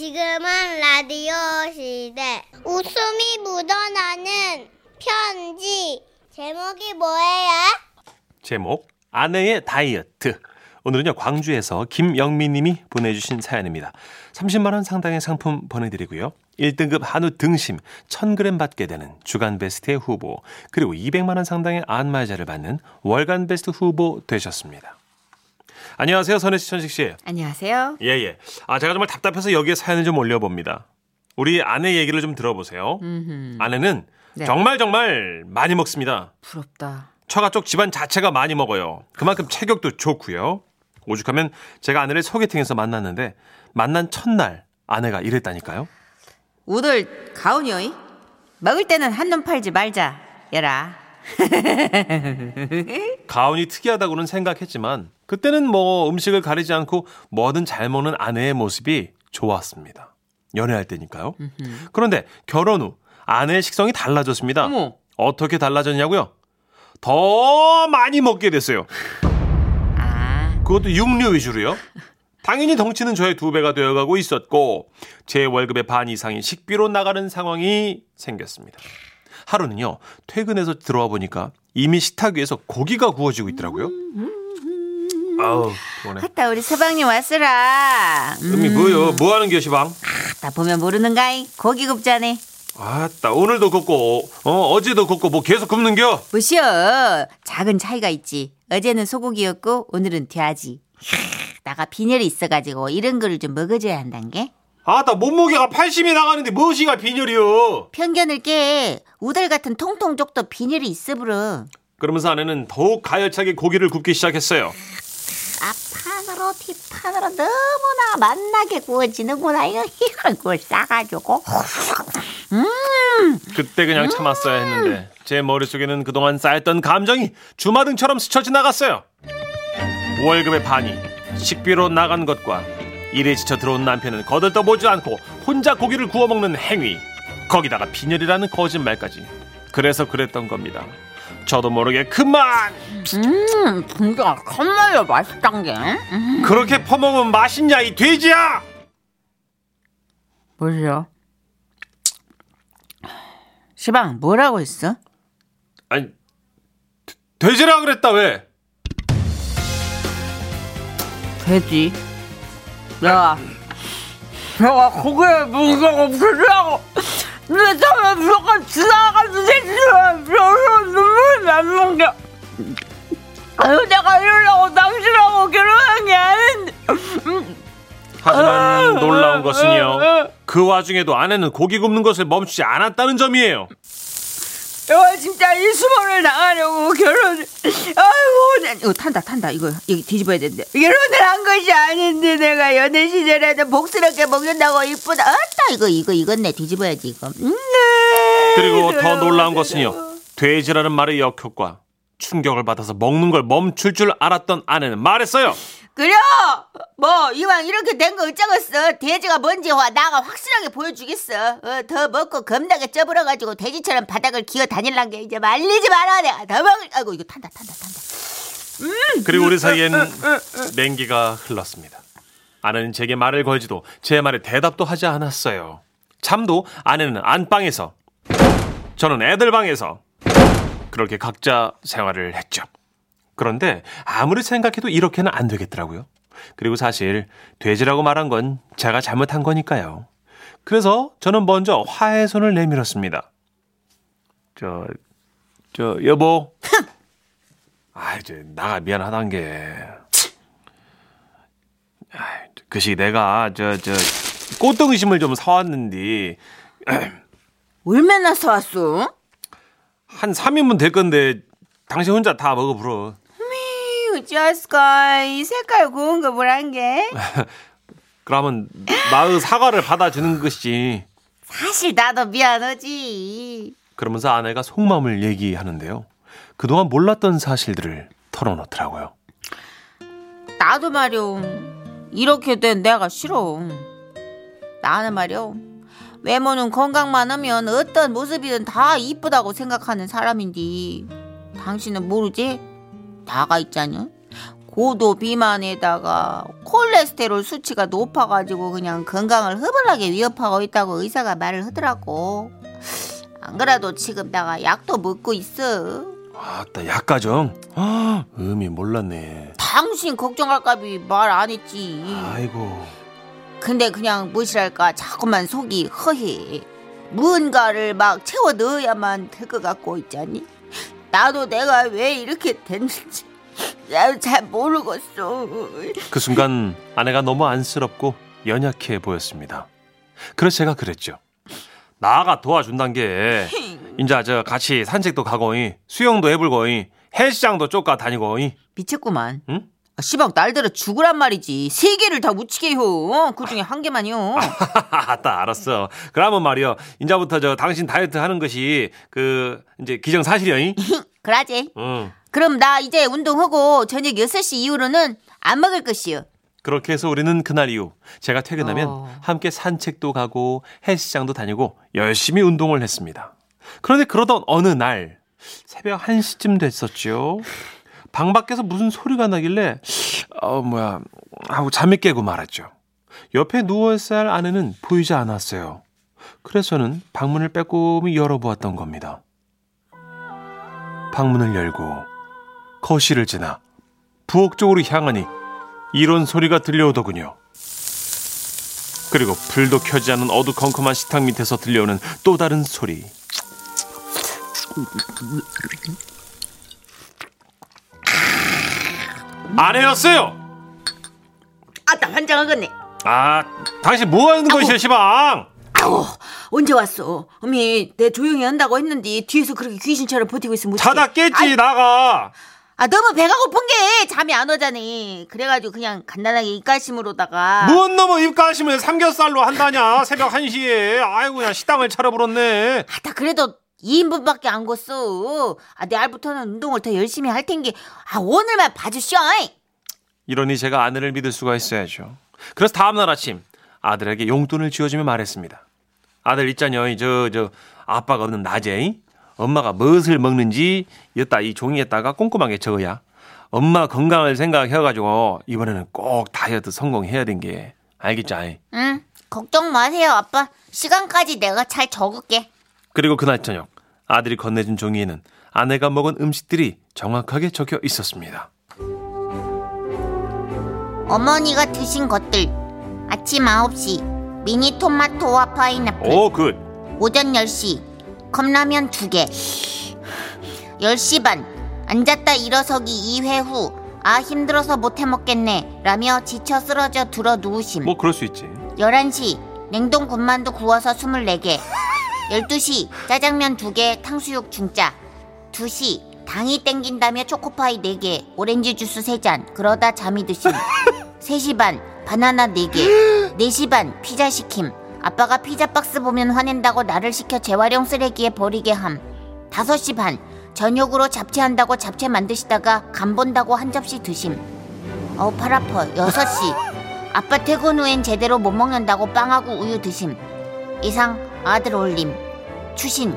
지금은 라디오 시대. 웃음이 묻어나는 편지. 제목이 뭐예요? 제목 아내의 다이어트. 오늘은요 광주에서 김영민 님이 보내주신 사연입니다. 30만 원 상당의 상품 보내드리고요. 1등급 한우 등심 1000g 받게 되는 주간 베스트의 후보 그리고 200만 원 상당의 안마자를 받는 월간 베스트 후보 되셨습니다. 안녕하세요 선혜 씨 천식 씨. 안녕하세요. 예 예. 아 제가 정말 답답해서 여기에 사연을 좀 올려봅니다. 우리 아내 얘기를 좀 들어보세요. 아내는 네. 정말 정말 많이 먹습니다. 부럽다. 처가 쪽 집안 자체가 많이 먹어요. 그만큼 체격도 좋고요. 오죽하면 제가 아내를 소개팅에서 만났는데 만난 첫날 아내가 이랬다니까요. 우들 가온이어이? 먹을 때는 한눈 팔지 말자. 얘라. 가온이 특이하다고는 생각했지만 그때는 뭐 음식을 가리지 않고 뭐든 잘 먹는 아내의 모습이 좋았습니다. 연애할 때니까요. 그런데 결혼 후 아내의 식성이 달라졌습니다. 어머. 어떻게 달라졌냐고요? 더 많이 먹게 됐어요. 아, 그것도 육류 위주로요. 당연히 덩치는 저의 두 배가 되어가고 있었고 제 월급의 반 이상이 식비로 나가는 상황이 생겼습니다. 하루는요 퇴근해서 들어와 보니까 이미 식탁 위에서 고기가 구워지고 있더라고요. 아우 피곤해. 갔다 우리 서방님 왔으라. 음, 음이 뭐요? 뭐 하는 겨 시방? 나 보면 모르는가이? 고기 굽자네. 아따 오늘도 굽고 어 어제도 굽고 뭐 계속 굽는겨? 무시여. 작은 차이가 있지. 어제는 소고기였고 오늘은 돼지. 하, 나가 빈혈이 있어가지고 이런 거를 좀 먹어줘야 한단 게. 아따 몸무게가 80이 나가는데 무엇이가 빈혈이요? 편견을 깨. 우달 같은 통통족도 빈혈이 있어 부러. 그러면서 아내는 더욱 가열차게 고기를 굽기 시작했어요. 앞판으로 뒷판으로 너무나 맛나게 구워지는구나. 이거 이걸 싸가지고. 그때 그냥 참았어야 했는데 제 머릿속에는 그동안 쌓였던 감정이 주마등처럼 스쳐 지나갔어요. 월급의 반이 식비로 나간 것과 일에 지쳐 들어온 남편은 거들떠보지 않고 혼자 고기를 구워 먹는 행위. 거기다가 빈혈이라는 거짓말까지. 그래서 그랬던 겁니다. 저도 모르게 그만 음 진짜 정말로 맛있단 게 음. 그렇게 퍼먹으면 맛있냐 이 돼지야 뭐죠? 시방 뭐라고 했어? 아니 돼- 돼지라 그랬다 왜 돼지 야 내가 고기에 문제가 없으라고 내 처음에 무조건 지나가는 돼지야 별로 눈물이 안 넘겨 아유 내가 이러려고 당신하고 결혼한 게 아닌데. 하지만 놀라운 것은요. 그 와중에도 아내는 고기 굽는 것을 멈추지 않았다는 점이에요 내가 진짜 이 수모를 당하려고 결혼을 아이고 나- 이거 탄다 탄다 이거 여기 뒤집어야 된대 결혼을 한 것이 아닌데 내가 연애 시절에도 복스럽게 먹는다고 이쁘다 아따 이거 이거 이건 내 뒤집어야지 이거 음, 네. 그리고 더 놀라운 것은요. 돼지라는 말의 역효과. 충격을 받아서 먹는 걸 멈출 줄 알았던 아내는 말했어요. 그래! 뭐 이왕 이렇게 된 거 어쩌겠어? 돼지가 뭔지 와 나가 확실하게 보여주겠어. 어, 더 먹고 겁나게 쪄버려가지고 돼지처럼 바닥을 기어 다닐란 게 이제 말리지 마라 내가. 더 먹을 아이고 이거 탄다 탄다 탄다. 그리고 우리 사이엔 냉기가 흘렀습니다. 아내는 제게 말을 걸지도 제 말에 대답도 하지 않았어요. 잠도 아내는 안방에서 저는 애들 방에서 그렇게 각자 생활을 했죠. 그런데 아무리 생각해도 이렇게는 안 되겠더라고요. 그리고 사실 돼지라고 말한 건 제가 잘못한 거니까요. 그래서 저는 먼저 화해 손을 내밀었습니다. 저, 저, 여보. 아, 이제 나가 미안하단 게. 아, 그시 내가 저 저 꽃등심을 좀 사왔는데 얼마나 사왔어? 한 3인분 될 건데 당신 혼자 다 먹어 불어. 어쩌스까 이 색깔 고운 거 뭐란 게? 그러면 나의 사과를 받아주는 것이지. 사실 나도 미안하지. 그러면서 아내가 속마음을 얘기하는데요. 그동안 몰랐던 사실들을 털어놓더라고요. 나도 말이오. 이렇게 된 내가 싫어. 나는 말이오. 외모는 건강만 하면 어떤 모습이든 다 이쁘다고 생각하는 사람인데 당신은 모르지? 나가 있잖여. 고도 비만에다가 콜레스테롤 수치가 높아가지고 그냥 건강을 허벌나게 위협하고 있다고 의사가 말을 하더라고. 안 그래도 지금 내가 약도 먹고 있어. 아따 약가정. 아, 음이 몰랐네. 당신 걱정할까비 말 안 했지. 아이고. 근데 그냥 무엇이랄까 자꾸만 속이 허해. 무언가를 막 채워 넣어야만 될 것 같고 있잖니. 나도 내가 왜 이렇게 됐는지 나도 잘 모르겠어. 그 순간 아내가 너무 안쓰럽고 연약해 보였습니다. 그래서 제가 그랬죠. 나가 도와준단 게 인자 저 같이 산책도 가고 수영도 해불고 헬스장도 쫓가 다니고 미쳤구만. 응? 아, 시방 날들어 죽으란 말이지. 세 개를 다 묻히게 요. 그 중에 한 개만요. 아따 알았어. 그러면 말이요. 인자부터 저 당신 다이어트 하는 것이 그 이제 기정 사실이야. 그러지. 응. 그럼 나 이제 운동하고 저녁 6시 이후로는 안 먹을 것이요. 그렇게 해서 우리는 그날 이후 제가 퇴근하면 어. 함께 산책도 가고 헬스장도 다니고 열심히 운동을 했습니다. 그런데 그러던 어느 날 새벽 1시쯤 됐었죠. 방 밖에서 무슨 소리가 나길래 어 뭐야 하고 잠이 깨고 말았죠. 옆에 누워있어야 할 아내는 보이지 않았어요. 그래서 저는 방문을 빼꼼히 열어보았던 겁니다. 방문을 열고 거실을 지나 부엌 쪽으로 향하니 이런 소리가 들려오더군요. 그리고 불도 켜지 않은 어두컴컴한 식탁 밑에서 들려오는 또 다른 소리. 아내였어요. 아따 환장하겠네. 아, 당신 뭐 하는 것이야, 시방? 아우 언제 왔어? 어미 내 조용히 한다고 했는데 뒤에서 그렇게 귀신처럼 버티고 있으면 어떡해. 자다 깼지, 나가. 아 너무 배가 고픈 게 잠이 안 오자니. 그래가지고 그냥 간단하게 입가심으로다가. 뭔 놈의 입가심을 삼겹살로 한다냐, 새벽 1시에. 아이고, 그냥 식당을 차려불었네. 아따 그래도 2인분밖에 안 걷어. 아 내일부터는 운동을 더 열심히 할 텐게. 아 오늘만 봐주쇼. 이러니 제가 아내를 믿을 수가 있어야죠. 그래서 다음날 아침 아들에게 용돈을 쥐어주며 말했습니다. 아들 있잖여, 저, 저, 아빠가 없는 낮에 엄마가 무엇을 먹는지 여따 이 종이에다가 꼼꼼하게 적어야 엄마 건강을 생각해가지고 이번에는 꼭 다이어트 성공해야 된 게 알겠지? 응 걱정 마세요 아빠. 시간까지 내가 잘 적을게. 그리고 그날 저녁 아들이 건네준 종이에는 아내가 먹은 음식들이 정확하게 적혀 있었습니다. 어머니가 드신 것들 아침 9시 미니 토마토와 파인애플 오, good. 오전 10시 컵라면 2개 10시 반 앉았다 일어서기 2회 후 아 힘들어서 못해 먹겠네 라며 지쳐 쓰러져 들어 누우심 뭐 그럴 수 있지. 11시 냉동 군만두 구워서 24개 12시 짜장면 2개 탕수육 중짜. 2시 당이 땡긴다며 초코파이 4개 오렌지 주스 3잔 그러다 잠이 드심 3시 반 바나나 4개 4시 반 피자 시킴. 아빠가 피자 박스 보면 화낸다고 나를 시켜 재활용 쓰레기에 버리게 함. 5시 반 저녁으로 잡채한다고 잡채 만드시다가 간 본다고 한 접시 드심. 어우 팔 아파. 6시. 아빠 퇴근 후엔 제대로 못 먹는다고 빵하고 우유 드심 이상 아들 올림 추신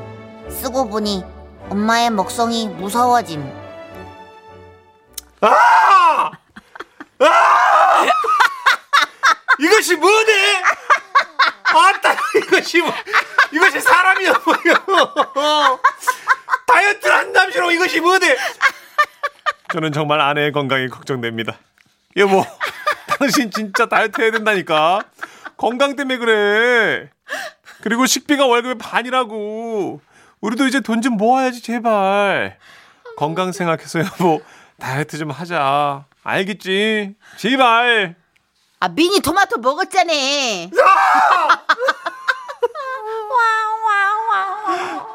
쓰고 보니 엄마의 먹성이 무서워짐 이것이 뭐네? 아따 이것이 뭐 이것이 사람이야 뭐요? 다이어트를 한담시로 이것이 뭐네? 저는 정말 아내의 건강이 걱정됩니다. 여보, 당신 진짜 다이어트 해야 된다니까. 건강 때문에 그래. 그리고 식비가 월급의 반이라고. 우리도 이제 돈 좀 모아야지 제발. 건강 생각해서 여보 다이어트 좀 하자. 알겠지? 제발. 아 미니 토마토 먹었잖아.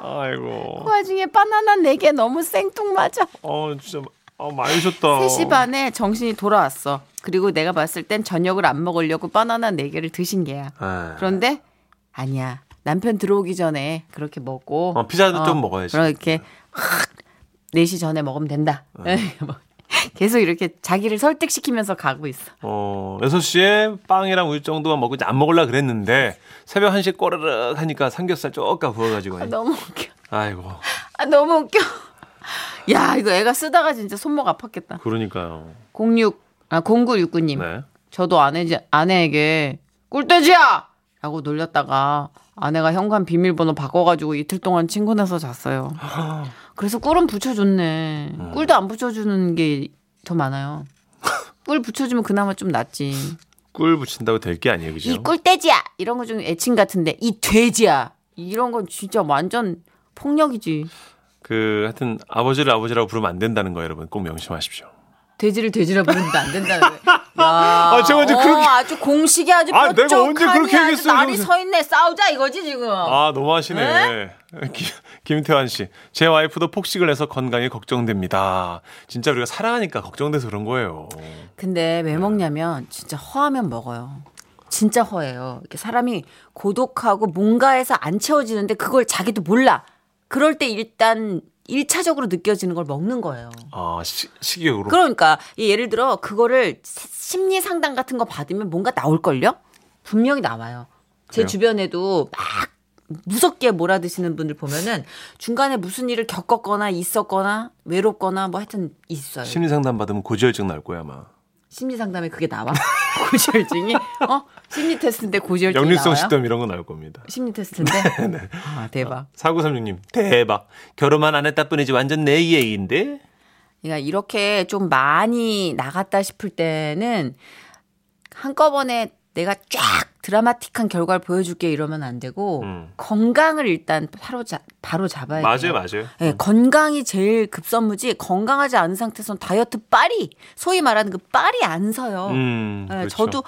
아이고. 그 와중에 바나나 4개 너무 생뚱맞아. 어 진짜 어, 많이 줬다. 3시 반에 정신이 돌아왔어. 그리고 내가 봤을 땐 저녁을 안 먹으려고 바나나 4개를 드신 게야. 에. 그런데 아니야. 남편 들어오기 전에 그렇게 먹고 어, 피자도 좀 먹어야지. 그렇게 확 4시 전에 먹으면 된다. 뭐 계속 이렇게 자기를 설득시키면서 가고 있어. 어, 6시에 빵이랑 우유 정도만 먹고 안 먹으려 그랬는데 새벽 1시에 꼬르륵 하니까 삼겹살 쪼까 구워 가지고. 아, 너무 웃겨. 아이고. 아, 너무 웃겨. 야 이거 애가 쓰다가 진짜 손목 아팠겠다. 그러니까요. 06, 아 0969 님. 네. 저도 아내, 아내에게 꿀돼지야! 라고 놀렸다가 아내가 현관 비밀번호 바꿔가지고 이틀 동안 친구나서 잤어요. 그래서 꿀은 붙여줬네. 음. 꿀도 안 붙여주는 게 더 많아요. 꿀 붙여주면 그나마 좀 낫지. 꿀 붙인다고 될 게 아니에요, 그죠? 이 꿀돼지야! 이런 거 좀 애칭 같은데 이 돼지야! 이런 건 진짜 완전 폭력이지. 그 하여튼 아버지를 아버지라고 부르면 안 된다는 거 여러분 꼭 명심하십시오. 돼지를 돼지라 부르면 안 된다는. 야, 아, 제가 어, 그렇게- 아주 공식이 아주 아, 내가 언제 그렇게 얘기했어요, 날이. 서 있네 싸우자 이거지 지금. 아 너무 하시네. 기- 김태환 씨, 제 와이프도 폭식을 해서 건강이 걱정됩니다. 진짜 우리가 사랑하니까 걱정돼서 그런 거예요. 근데 왜 먹냐면 진짜 허하면 먹어요. 진짜 허해요. 이렇게 사람이 고독하고 뭔가에서 안 채워지는데 그걸 자기도 몰라. 그럴 때 일단 일차적으로 느껴지는 걸 먹는 거예요. 아 시, 식욕으로. 그러니까 이 예를 들어 그거를 시- 심리 상담 같은 거 받으면 뭔가 나올걸요? 분명히 나와요. 제 그래요? 주변에도 막 무섭게 몰아드시는 분들 보면은 중간에 무슨 일을 겪었거나 있었거나 외롭거나 뭐 하여튼 있어요. 심리 상담 받으면 고지혈증 날 거야 아마. 심리 상담에 그게 나와? 고지혈증이? 어? 심리 테스트인데 고지혈증이 역류성? 식도염 이런 거 나올 겁니다. 심리 테스트인데? 아 대박. 4936님 대박. 결혼만 안 했다 뿐이지 완전 내 얘기인데. 그러니까 이렇게 좀 많이 나갔다 싶을 때는 한꺼번에 내가 쫙 드라마틱한 결과를 보여줄게 이러면 안 되고 음. 건강을 일단 바로 잡 바로 잡아야 맞아요, 돼요. 맞아요. 네, 건강이 제일 급선무지 건강하지 않은 상태에서는 다이어트 빨이 소위 말하는 그 빨이 안 서요. 음, 네, 그렇죠. 저도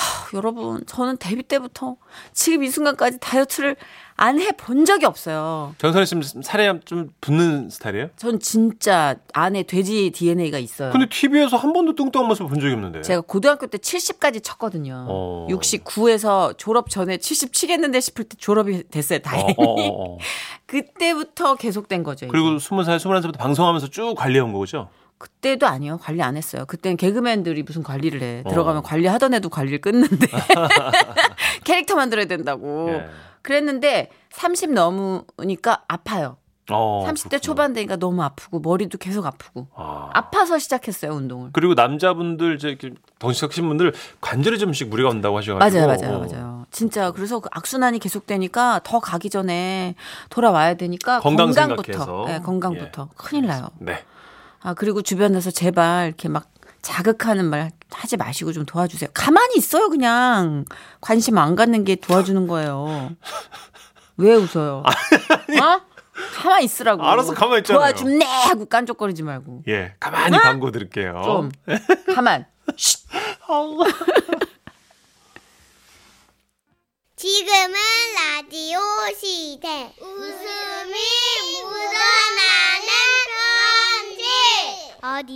하, 여러분 저는 데뷔 때부터 지금 이 순간까지 다이어트를 안 해 본 적이 없어요. 전선희 씨 살에 좀 붙는 스타일이에요? 전 진짜 안에 돼지 DNA가 있어요. 근데 TV에서 한 번도 뚱뚱한 모습 본 적이 없는데. 제가 고등학교 때 70까지 쳤거든요. 어. 69에서 졸업 전에 70 치겠는데 싶을 때 졸업이 됐어요. 다행히. 어, 어, 어, 어. 그때부터 계속된 거죠. 그리고 20살, 21살부터 방송하면서 쭉 관리해온 거죠? 그때도 아니요. 관리 안 했어요. 그때는 개그맨들이 무슨 관리를 해. 들어가면 어. 관리하던 애도 관리를 끊는데. 캐릭터 만들어야 된다고. 예. 그랬는데 30 넘으니까 아파요. 어, 30대 그렇구나. 초반 되니까 너무 아프고 머리도 계속 아프고. 아. 아파서 시작했어요, 운동을. 그리고 남자분들 이제 덩치크신 분들 관절에 좀씩 무리가 온다고 하셔가지고 맞아요, 맞아요, 맞아요. 진짜 그래서 그 악순환이 계속되니까 더 가기 전에 돌아와야 되니까 건강 생각해서. 네, 건강부터 큰일 나요. 네. 아 그리고 주변에서 제발 이렇게 막 자극하는 말 하지 마시고 좀 도와주세요. 가만히 있어요, 그냥 관심 안 갖는 게 도와주는 거예요. 왜 웃어요? 어? 가만히 있으라고. 알아서 가만히 있잖아요. 도와줌네 하고 깐족거리지 말고. 예, 가만히 광고 드릴게요. 좀 가만. 지금은 라디오 시대. 웃음이 묻어나는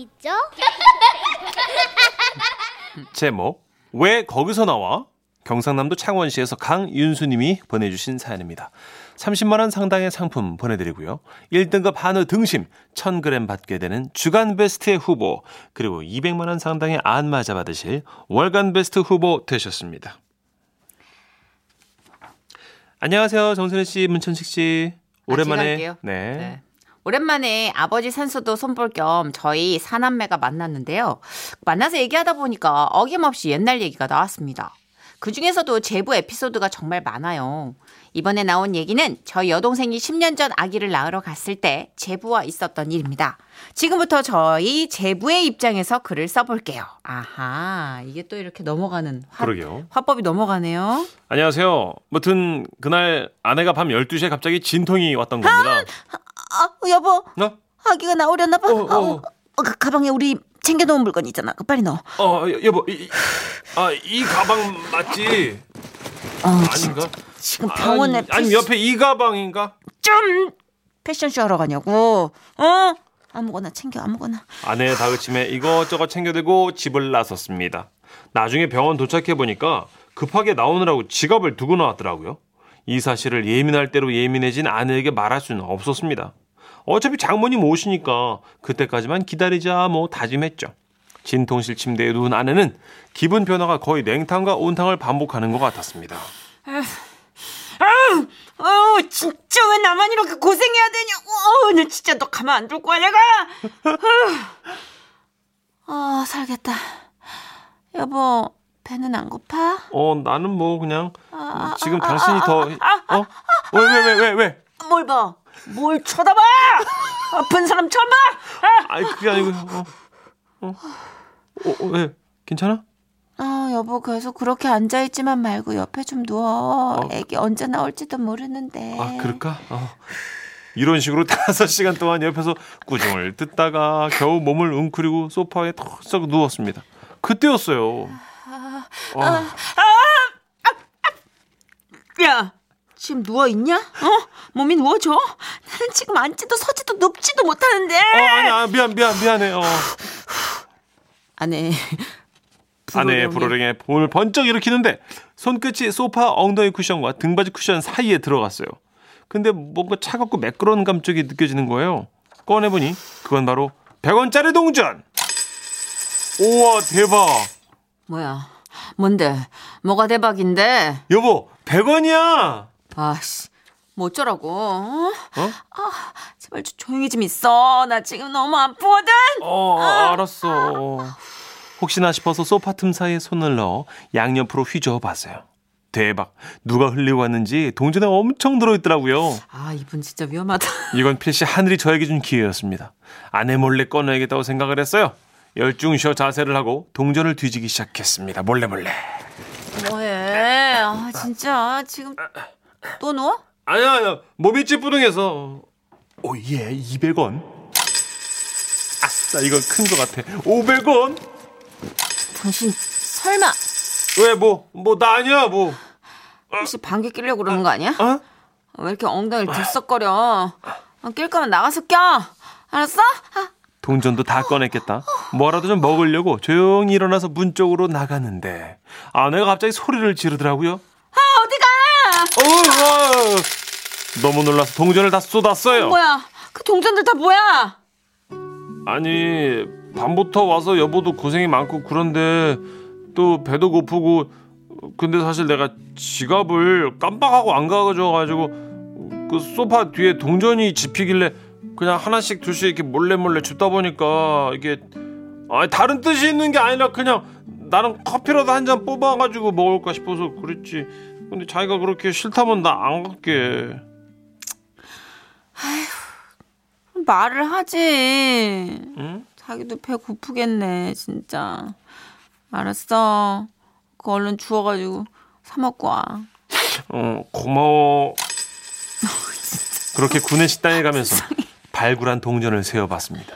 어디죠? 제목 왜 거기서 나와? 경상남도 창원시에서 강윤수님이 보내주신 사연입니다. 30만 원 상당의 상품 보내드리고요. 1등급 한우 등심 1000g 받게 되는 주간 베스트 후보 그리고 200만 원 상당의 안마자 받으실 월간 베스트 후보 되셨습니다. 안녕하세요, 정선혜 씨, 문천식 씨. 오랜만에. 네. 네. 오랜만에 아버지 산소도 손볼 겸 저희 사남매가 만났는데요. 만나서 얘기하다 보니까 어김없이 옛날 얘기가 나왔습니다. 그 중에서도 제부 에피소드가 정말 많아요. 이번에 나온 얘기는 저희 여동생이 10년 전 아기를 낳으러 갔을 때 제부와 있었던 일입니다. 지금부터 저희 제부의 입장에서 글을 써볼게요. 아하, 이게 또 이렇게 넘어가는 화, 그러게요. 화법이 넘어가네요. 안녕하세요. 무튼 그날 아내가 밤 12시에 갑자기 진통이 왔던 겁니다. 아, 여보, 어? 아기가 나오려나 봐. 어, 어. 어, 어, 그 가방에 우리 챙겨놓은 물건 있잖아. 그 빨리 넣어. 어, 여- 여보, 이, 이- 아, 이 가방 맞지? 어, 아닌가? 지금 병원에 아니, 아니, 옆에 이 가방인가? 좀 패션쇼 하러 가냐고. 어? 아무거나 챙겨, 아무거나. 아내의 다그침에 이것저것 챙겨들고 집을 나섰습니다. 나중에 병원 도착해 보니까 급하게 나오느라고 지갑을 두고 나왔더라고요. 이 사실을 예민할 대로 예민해진 아내에게 말할 수는 없었습니다. 어차피 장모님 오시니까 그때까지만 기다리자 뭐 다짐했죠. 진통실 침대에 누운 아내는 기분 변화가 거의 냉탕과 온탕을 반복하는 것 같았습니다. 아유, 아우 진짜 왜 나만 이렇게 고생해야 되냐? 어, 나 진짜 너 가만 안 둘 거야 내가. 아, 살겠다. 여보, 배는 안 고파? 어, 나는 뭐 그냥 아, 지금 당신이 더 어? 왜 왜 왜 왜 왜? 뭘 봐? 뭘 쳐다봐? 아픈 사람 처음 봐? 아, 아이 그게 아니고 어. 어. 어, 어, 왜? 괜찮아? 아, 여보, 계속 그렇게 앉아있지만 말고 옆에 좀 누워. 어. 애기 언제 나올지도 모르는데. 아, 그럴까? 어. 이런 식으로 다섯 시간 동안 옆에서 꾸중을 듣다가 겨우 몸을 웅크리고 소파에 턱 누웠습니다. 그때였어요. 어, 야, 지금 누워 있냐? 어? 몸이 누워져? 나는 지금 앉지도 서지도 눕지도 못하는데. 어, 아니, 아, 미안, 미안, 미안해. 어. 아내. 아내의 불호령에 몸을 번쩍 일으키는데 손끝이 소파 엉덩이 쿠션과 등받이 쿠션 사이에 들어갔어요. 근데 뭔가 차갑고 매끄러운 감촉이 느껴지는 거예요. 꺼내보니 그건 바로 100원짜리 동전. 우와 대박. 뭐야? 뭔데? 뭐가 대박인데? 여보 100원이야. 아씨, 뭐 어쩌라고? 어? 어? 제발 좀 조용히 좀 있어. 나 지금 너무 아프거든. 어 알았어. 혹시나 싶어서 소파 틈 사이에 손을 넣어 양옆으로 휘저어 봤어요. 대박. 누가 흘리고 왔는지 동전에 엄청 들어있더라고요. 아, 이분 진짜 위험하다. 이건 필시 하늘이 저에게 준 기회였습니다. 아내 몰래 꺼내야겠다고 생각을 했어요. 열중셔 자세를 하고 동전을 뒤지기 시작했습니다. 몰래 몰래. 뭐해? 아, 진짜. 지금 또 누워? 아니야, 아니야. 몸이 찌뿌둥해서. 오 예, 200원. 아싸, 이건 큰것 같아. 500원? 당신 설마 왜, 뭐, 뭐, 나 아니야, 뭐. 혹시 방귀 끼려고 그러는 거 아니야? 어? 왜 이렇게 엉덩이를 들썩거려? 어, 낄 거면 나가서 껴. 알았어? 아, 동전도 다 꺼냈겠다. 뭐라도 좀 먹으려고 조용히 일어나서 문 쪽으로 나갔는데 아내가 갑자기 소리를 지르더라고요. 어디가? 어, 어. 너무 놀라서 동전을 다 쏟았어요. 뭐야? 그 동전들 다 뭐야? 아니 밤부터 와서 여보도 고생이 많고 그런데 또 배도 고프고 근데 사실 내가 지갑을 깜빡하고 안 가져가지고 그 소파 뒤에 동전이 집히길래 그냥 하나씩 둘씩 이렇게 몰래 몰래 줍다 보니까 이게 아니 다른 뜻이 있는 게 아니라 그냥 나는 커피라도 한 잔 뽑아가지고 먹을까 싶어서 그랬지 근데 자기가 그렇게 싫다면 나 안 갈게 말을 하지. 응? 자기도 배 고프겠네, 진짜. 알았어. 그 얼른 주워가지고 사 먹고 와. 어, 고마워. 그렇게 구내 식당에 가면서 발굴한 동전을 세어봤습니다.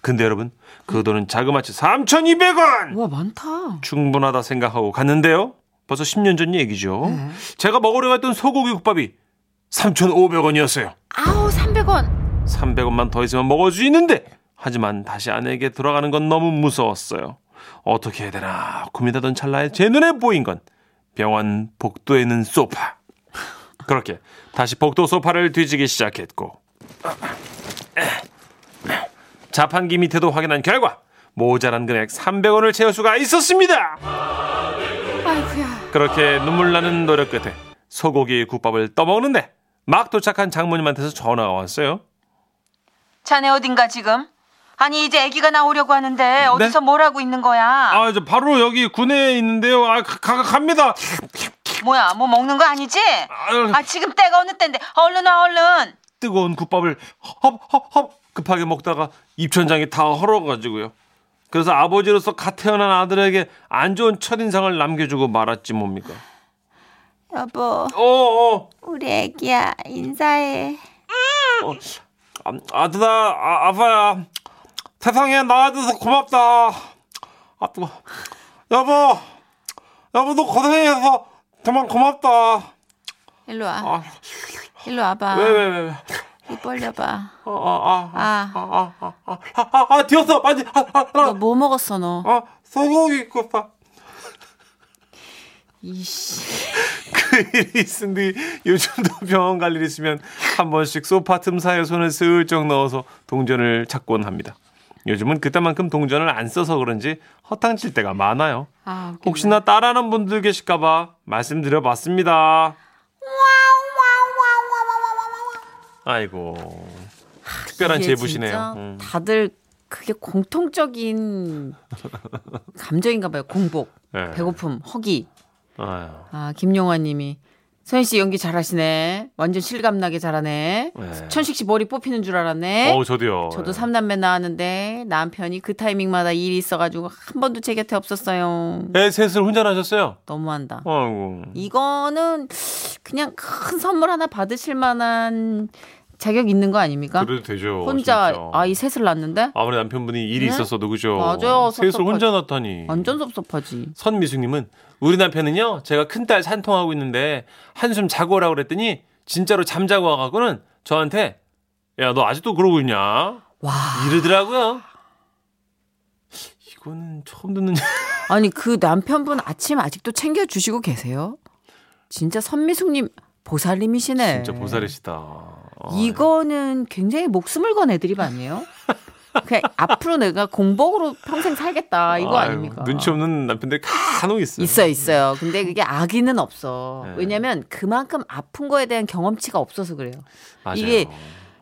근데 여러분, 그 돈은 자그마치 3,200원! 와, 많다. 충분하다 생각하고 갔는데요. 벌써 10년 전 얘기죠. 제가 먹으려고 했던 소고기 국밥이 3,500원이었어요. 아우 300원. 300원만 더 있으면 먹을 수 있는데 하지만 다시 아내에게 돌아가는 건 너무 무서웠어요. 어떻게 해야 되나 고민하던 찰나에 제 눈에 보인 건 병원 복도에 있는 소파. 그렇게 다시 복도 소파를 뒤지기 시작했고 자판기 밑에도 확인한 결과 모자란 금액 300원을 채울 수가 있었습니다. 그렇게 눈물 나는 노력 끝에 소고기 국밥을 떠먹는데 막 도착한 장모님한테서 전화가 왔어요. 자네 어딘가 지금? 아니 이제 아기가 나오려고 하는데 어디서 뭘 하고 있는 거야? 아, 저 바로 여기 구내에 있는데요. 아, 가, 가, 갑니다. 뭐야 뭐 먹는 거 아니지? 아유. 아 지금 때가 어느 때인데 얼른 와 얼른. 뜨거운 국밥을 헙헙헙 급하게 먹다가 입천장이 다 헐어가지고요. 그래서 아버지로서 갓 태어난 아들에게 안 좋은 첫인상을 남겨주고 말았지 뭡니까. 여보, 어, 어, 우리 애기야 인사해. 어. 아, 아들아, 아, 아빠야. 세상에 나와줘서 고맙다. 아, 뜨거. 여보, 여보 너 고생해서 정말 고맙다. 일로 와. 아, 일로 와봐. 왜, 왜, 왜, 왜. 입 벌려봐. 아, 아, 아, 아, 아, 아, 아, 아, 아, 아, 뒤었어, 빨리, 아, 아, 너 아, 뭐 먹었어 너? 아, 소고기 국밥. 이씨. 그 일이 뒤 요즘도 병원 갈 일 있으면 한 번씩 소파 틈 사이에 손을 슬쩍 넣어서 동전을 찾곤 합니다. 요즘은 그때만큼 동전을 안 써서 그런지 허탕칠 때가 많아요. 아. 혹시나 따라하는 분들 계실까봐 말씀드려봤습니다. 아이고. 특별한 이게 제부시네요. 음. 다들 그게 공통적인 감정인가 봐요. 공복, 네. 배고픔, 허기. 아유. 아, 김용환 님이 서현 씨 연기 잘하시네. 완전 실감나게 잘하네. 네. 천식 씨 머리 뽑히는 줄 알았네. 어우, 저도요. 저도 삼남매 나왔는데 남편이 그 타이밍마다 일이 있어가지고 한 번도 제 곁에 없었어요. 애 셋을 혼자 나셨어요? 너무한다. 아이고. 이거는 그냥 큰 선물 하나 받으실 만한 자격 있는 거 아닙니까? 그래도 되죠. 혼자 진짜. 아이 셋을 낳는데 아무리 남편분이 일이 네? 있었어도 그죠. 맞아요. 셋을 섭섭하지. 혼자 낳다니. 완전 섭섭하지. 선미숙님은 우리 남편은요 제가 큰딸 산통하고 있는데 한숨 자고 오라고 그랬더니 진짜로 잠자고 와가고는 저한테 야 너 아직도 그러고 있냐 와. 이러더라고요. 이거는 처음 듣는 아니 그 남편분 아침 아직도 챙겨 주시고 계세요? 진짜 선미숙님 보살님이시네. 진짜 보살이시다. 어, 이거는 굉장히 목숨을 건 애드립 아니에요? 그냥 앞으로 내가 공복으로 평생 살겠다 이거 아유, 아닙니까? 눈치 없는 남편들 간혹 있어요. 있어 있어요. 근데 그게 악의는 없어. 네. 왜냐면 그만큼 아픈 거에 대한 경험치가 없어서 그래요. 맞아요. 이게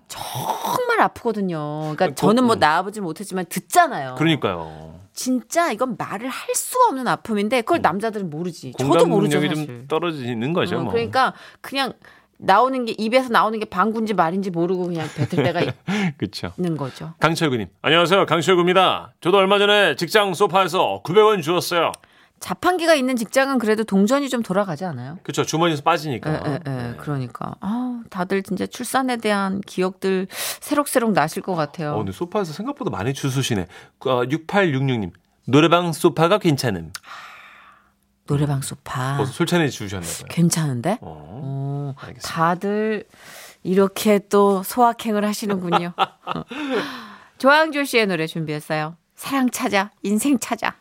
정말 아프거든요. 그러니까 고- 저는 뭐 음. 나아보지 못했지만 듣잖아요. 그러니까요. 진짜 이건 말을 할 수가 없는 아픔인데 그걸 남자들은 모르지. 저도 음. 모르죠 사실. 좀 떨어지는 거죠. 어, 뭐. 그러니까 그냥 나오는 게 입에서 나오는 게 방구인지 말인지 모르고 그냥 뱉을 때가 그렇죠. 있는 거죠. 강철구님 안녕하세요 강철구입니다. 저도 얼마 전에 직장 소파에서 900원 주었어요. 자판기가 있는 직장은 그래도 동전이 좀 돌아가지 않아요? 그렇죠 주머니에서 빠지니까. 에, 에, 에, 그러니까 아, 다들 진짜 출산에 대한 기억들 새록새록 나실 것 같아요. 어, 근데 소파에서 생각보다 많이 주수시네. 어, 6866님. 노래방 소파가 괜찮음. 노래방 소파 벌써 솔찬히 주셨나봐요. 괜찮은데? 어, 어. 다들 이렇게 또 소확행을 하시는군요. 조항조 씨의 노래 준비했어요. 사랑 찾아, 인생 찾아.